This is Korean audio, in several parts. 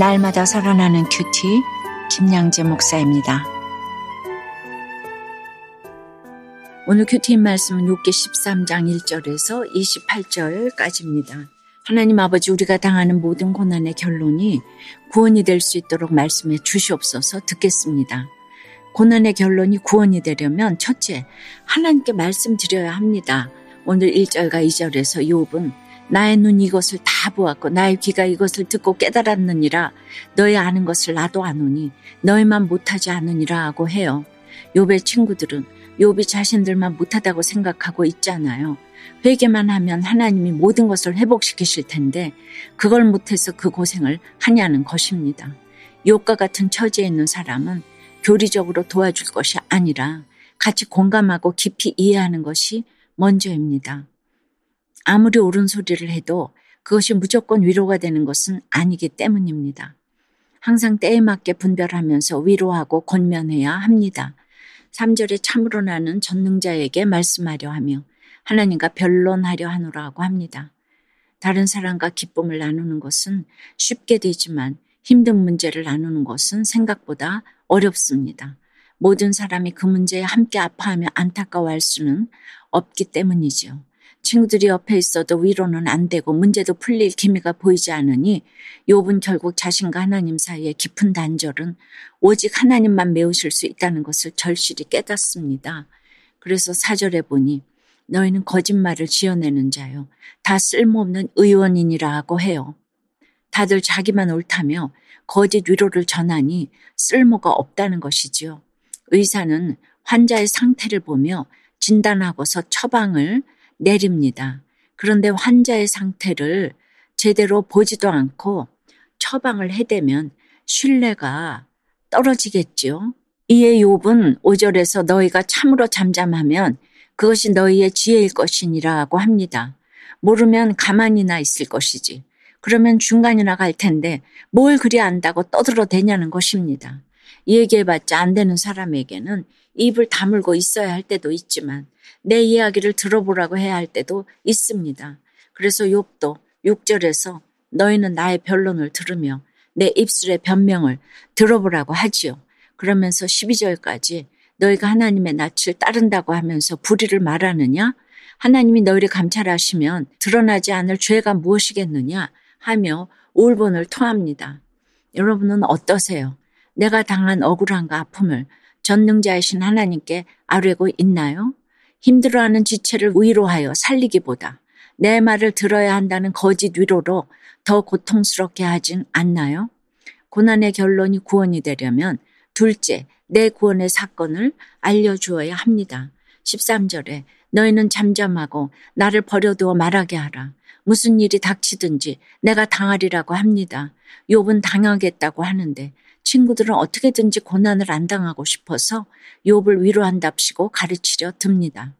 날마다 살아나는 큐티 김양재 목사입니다. 오늘 큐티인 말씀은 욥기 13장 1절에서 28절까지입니다. 하나님 아버지 우리가 당하는 모든 고난의 결론이 구원이 될 수 있도록 말씀해 주시옵소서 듣겠습니다. 고난의 결론이 구원이 되려면 첫째 하나님께 말씀드려야 합니다. 오늘 1절과 2절에서 욥은 나의 눈이 이것을 다 보았고 나의 귀가 이것을 듣고 깨달았느니라 너희 아는 것을 나도 아노니 너희만 못하지 않으니라 하고 해요. 욥의 친구들은 욥이 자신들만 못하다고 생각하고 있잖아요. 회개만 하면 하나님이 모든 것을 회복시키실 텐데 그걸 못해서 그 고생을 하냐는 것입니다. 욥과 같은 처지에 있는 사람은 교리적으로 도와줄 것이 아니라 같이 공감하고 깊이 이해하는 것이 먼저입니다. 아무리 옳은 소리를 해도 그것이 무조건 위로가 되는 것은 아니기 때문입니다. 항상 때에 맞게 분별하면서 위로하고 권면해야 합니다. 3절에 참으로 나는 전능자에게 말씀하려 하며 하나님과 변론하려 하노라고 합니다. 다른 사람과 기쁨을 나누는 것은 쉽게 되지만 힘든 문제를 나누는 것은 생각보다 어렵습니다. 모든 사람이 그 문제에 함께 아파하며 안타까워할 수는 없기 때문이지요. 친구들이 옆에 있어도 위로는 안 되고 문제도 풀릴 기미가 보이지 않으니 욥은 결국 자신과 하나님 사이의 깊은 단절은 오직 하나님만 메우실 수 있다는 것을 절실히 깨닫습니다. 그래서 사절에 보니 너희는 거짓말을 지어내는 자요. 다 쓸모없는 의원인이라 하고 해요. 다들 자기만 옳다며 거짓 위로를 전하니 쓸모가 없다는 것이지요. 의사는 환자의 상태를 보며 진단하고서 처방을 내립니다. 그런데 환자의 상태를 제대로 보지도 않고 처방을 해대면 신뢰가 떨어지겠지요. 이에 욥은 5절에서 너희가 참으로 잠잠하면 그것이 너희의 지혜일 것이니라고 합니다. 모르면 가만히나 있을 것이지. 그러면 중간이나 갈 텐데 뭘 그리 안다고 떠들어 대냐는 것입니다. 얘기해봤자 안 되는 사람에게는 입을 다물고 있어야 할 때도 있지만 내 이야기를 들어보라고 해야 할 때도 있습니다. 그래서 욥도 6절에서 너희는 나의 변론을 들으며 내 입술의 변명을 들어보라고 하지요. 그러면서 12절까지 너희가 하나님의 낯을 따른다고 하면서 불의를 말하느냐? 하나님이 너희를 감찰하시면 드러나지 않을 죄가 무엇이겠느냐? 하며 울분을 토합니다. 여러분은 어떠세요? 내가 당한 억울함과 아픔을 전능자이신 하나님께 아뢰고 있나요? 힘들어하는 지체를 위로하여 살리기보다 내 말을 들어야 한다는 거짓 위로로 더 고통스럽게 하진 않나요? 고난의 결론이 구원이 되려면 둘째, 내 구원의 사건을 알려주어야 합니다. 13절에 너희는 잠잠하고 나를 버려두어 말하게 하라. 무슨 일이 닥치든지 내가 당하리라고 합니다. 욥은 당하겠다고 하는데 친구들은 어떻게든지 고난을 안 당하고 싶어서 욥을 위로한답시고 가르치려 듭니다.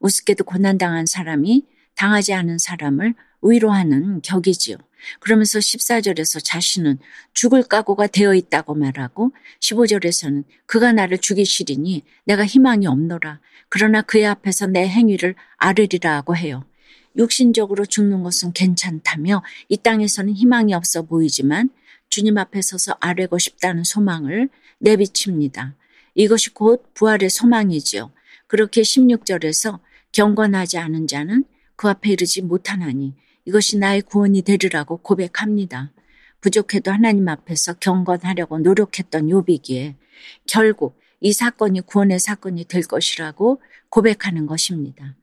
우습게도 고난당한 사람이 당하지 않은 사람을 위로하는 격이지요. 그러면서 14절에서 자신은 죽을 각오가 되어 있다고 말하고 15절에서는 그가 나를 죽이시리니 내가 희망이 없노라. 그러나 그의 앞에서 내 행위를 아르리라 고 해요. 육신적으로 죽는 것은 괜찮다며 이 땅에서는 희망이 없어 보이지만 주님 앞에 서서 아뢰고 싶다는 소망을 내비칩니다. 이것이 곧 부활의 소망이지요. 그렇게 16절에서 경건하지 않은 자는 그 앞에 이르지 못하나니 이것이 나의 구원이 되리라고 고백합니다. 부족해도 하나님 앞에서 경건하려고 노력했던 요비기에 결국 이 사건이 구원의 사건이 될 것이라고 고백하는 것입니다.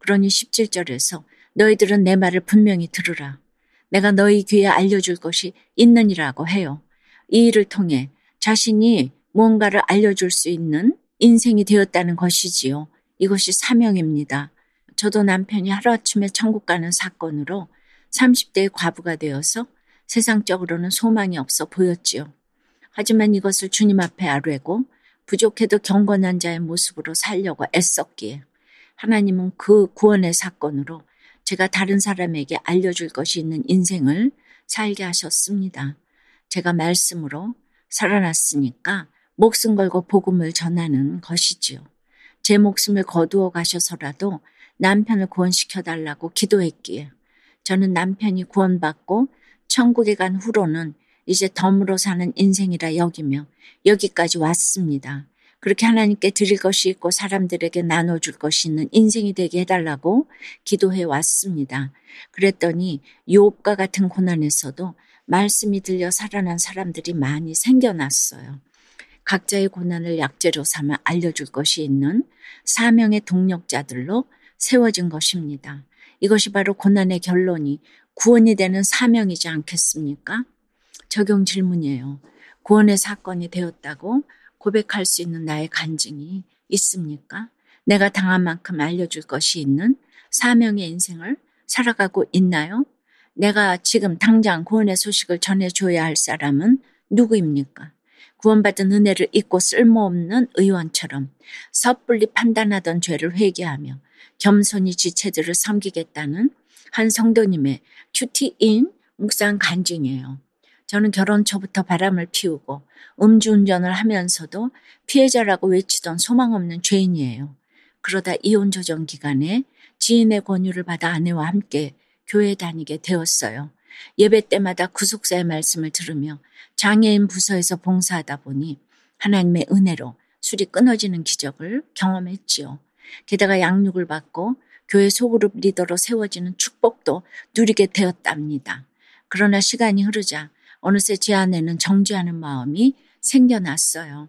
그러니 17절에서 너희들은 내 말을 분명히 들으라. 내가 너희 귀에 알려줄 것이 있느니라고 해요. 이 일을 통해 자신이 무언가를 알려줄 수 있는 인생이 되었다는 것이지요. 이것이 사명입니다. 저도 남편이 하루아침에 천국 가는 사건으로 30대의 과부가 되어서 세상적으로는 소망이 없어 보였지요. 하지만 이것을 주님 앞에 아뢰고 부족해도 경건한 자의 모습으로 살려고 애썼기에 하나님은 그 구원의 사건으로 제가 다른 사람에게 알려줄 것이 있는 인생을 살게 하셨습니다. 제가 말씀으로 살아났으니까 목숨 걸고 복음을 전하는 것이지요. 제 목숨을 거두어 가셔서라도 남편을 구원시켜 달라고 기도했기에 저는 남편이 구원받고 천국에 간 후로는 이제 덤으로 사는 인생이라 여기며 여기까지 왔습니다. 그렇게 하나님께 드릴 것이 있고 사람들에게 나눠줄 것이 있는 인생이 되게 해달라고 기도해 왔습니다. 그랬더니 요업과 같은 고난에서도 말씀이 들려 살아난 사람들이 많이 생겨났어요. 각자의 고난을 약재로 삼아 알려줄 것이 있는 사명의 동력자들로 세워진 것입니다. 이것이 바로 고난의 결론이 구원이 되는 사명이지 않겠습니까? 적용 질문이에요. 구원의 사건이 되었다고 고백할 수 있는 나의 간증이 있습니까? 내가 당한 만큼 알려줄 것이 있는 사명의 인생을 살아가고 있나요? 내가 지금 당장 구원의 소식을 전해줘야 할 사람은 누구입니까? 구원받은 은혜를 잊고 쓸모없는 의원처럼 섣불리 판단하던 죄를 회개하며 겸손히 지체들을 섬기겠다는 한 성도님의 큐티인 묵상 간증이에요. 저는 결혼 초부터 바람을 피우고 음주운전을 하면서도 피해자라고 외치던 소망 없는 죄인이에요. 그러다 이혼 조정 기간에 지인의 권유를 받아 아내와 함께 교회 다니게 되었어요. 예배 때마다 구속사의 말씀을 들으며 장애인 부서에서 봉사하다 보니 하나님의 은혜로 술이 끊어지는 기적을 경험했지요. 게다가 양육을 받고 교회 소그룹 리더로 세워지는 축복도 누리게 되었답니다. 그러나 시간이 흐르자 어느새 제 안에는 정죄하는 마음이 생겨났어요.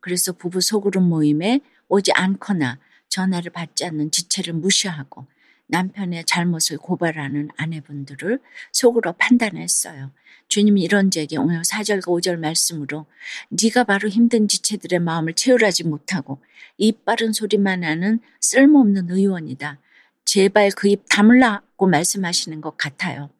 그래서 부부 소그룹 모임에 오지 않거나 전화를 받지 않는 지체를 무시하고 남편의 잘못을 고발하는 아내분들을 속으로 판단했어요. 주님이 이런 제게 오늘 4절과 5절 말씀으로 네가 바로 힘든 지체들의 마음을 채울하지 못하고 입 바른 소리만 하는 쓸모없는 의원이다. 제발 그 입 다물라고 말씀하시는 것 같아요.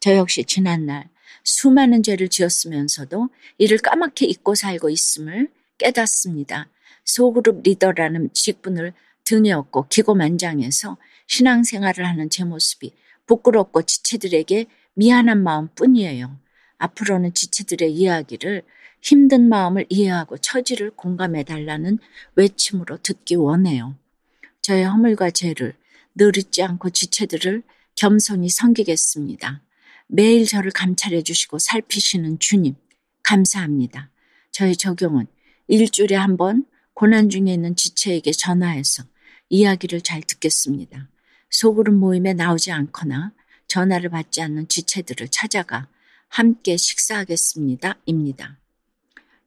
저 역시 지난날 수많은 죄를 지었으면서도 이를 까맣게 잊고 살고 있음을 깨닫습니다. 소그룹 리더라는 직분을 등에 업고 기고만장해서 신앙생활을 하는 제 모습이 부끄럽고 지체들에게 미안한 마음 뿐이에요. 앞으로는 지체들의 이야기를 힘든 마음을 이해하고 처지를 공감해 달라는 외침으로 듣기 원해요. 저의 허물과 죄를 늘 잊지 않고 지체들을 겸손히 섬기겠습니다. 매일 저를 감찰해 주시고 살피시는 주님, 감사합니다. 저의 적용은 일주일에 한 번 고난 중에 있는 지체에게 전화해서 이야기를 잘 듣겠습니다. 소그룹 모임에 나오지 않거나 전화를 받지 않는 지체들을 찾아가 함께 식사하겠습니다. 입니다.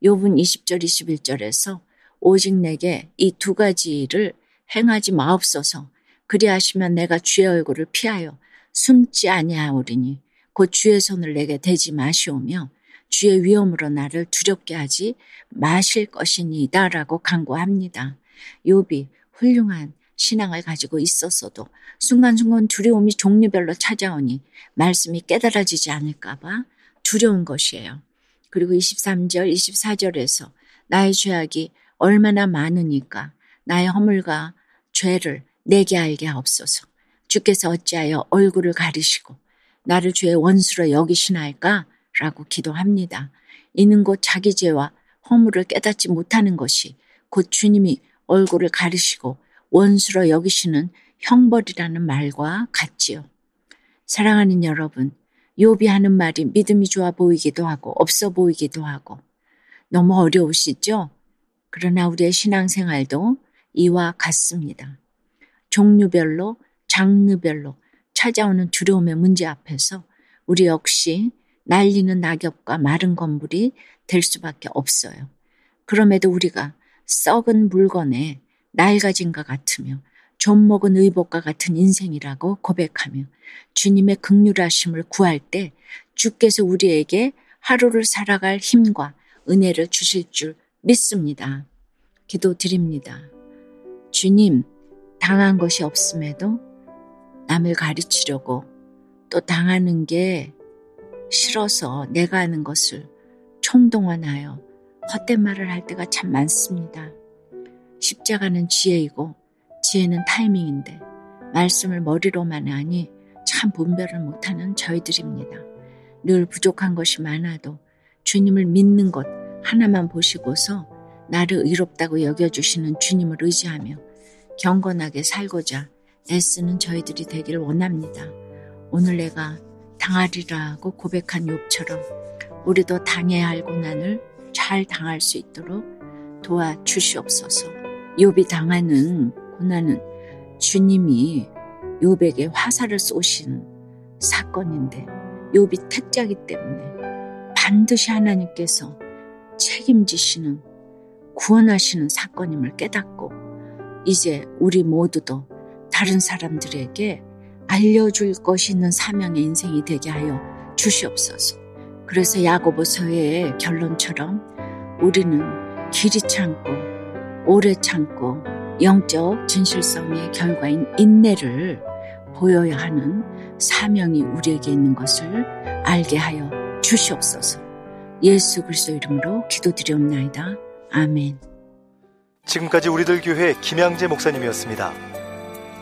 요분 20절 21절에서 오직 내게 이 두 가지를 행하지 마옵소서 그리하시면 내가 주의 얼굴을 피하여 숨지 아니하오리니 곧 주의 손을 내게 대지 마시오며 주의 위험으로 나를 두렵게 하지 마실 것이니다라고 강구합니다. 욥이 훌륭한 신앙을 가지고 있었어도 순간순간 두려움이 종류별로 찾아오니 말씀이 깨달아지지 않을까봐 두려운 것이에요. 그리고 23절, 24절에서 나의 죄악이 얼마나 많으니까 나의 허물과 죄를 내게 알게 하옵소서. 주께서 어찌하여 얼굴을 가리시고 나를 주의 원수로 여기시나이까? 라고 기도합니다. 이는 곧 자기 죄와 허물을 깨닫지 못하는 것이 곧 주님이 얼굴을 가리시고 원수로 여기시는 형벌이라는 말과 같지요. 사랑하는 여러분, 요비 하는 말이 믿음이 좋아 보이기도 하고 없어 보이기도 하고 너무 어려우시죠? 그러나 우리의 신앙생활도 이와 같습니다. 종류별로, 장르별로 찾아오는 두려움의 문제 앞에서 우리 역시 날리는 낙엽과 마른 건물이 될 수밖에 없어요. 그럼에도 우리가 썩은 물건에 낡아진 것 같으며 좀 먹은 의복과 같은 인생이라고 고백하며 주님의 극률하심을 구할 때 주께서 우리에게 하루를 살아갈 힘과 은혜를 주실 줄 믿습니다. 기도 드립니다. 주님, 당한 것이 없음에도 남을 가르치려고 또 당하는 게 싫어서 내가 하는 것을 총동원하여 헛된 말을 할 때가 참 많습니다. 십자가는 지혜이고 지혜는 타이밍인데 말씀을 머리로만 하니 참 분별을 못하는 저희들입니다. 늘 부족한 것이 많아도 주님을 믿는 것 하나만 보시고서 나를 의롭다고 여겨주시는 주님을 의지하며 경건하게 살고자 애쓰는 저희들이 되길 원합니다. 오늘 내가 당하리라고 고백한 욥처럼 우리도 당해야 할 고난을 잘 당할 수 있도록 도와주시옵소서. 욥이 당하는 고난은 주님이 욥에게 화살을 쏘신 사건인데 욥이 택자기 때문에 반드시 하나님께서 책임지시는 구원하시는 사건임을 깨닫고 이제 우리 모두도 다른 사람들에게 알려줄 것이 있는 사명의 인생이 되게 하여 주시옵소서. 그래서 야고보서의 결론처럼 우리는 길이 참고 오래 참고 영적 진실성의 결과인 인내를 보여야 하는 사명이 우리에게 있는 것을 알게 하여 주시옵소서. 예수 그리스도 이름으로 기도드리옵나이다. 아멘. 지금까지 우리들 교회 김양재 목사님이었습니다.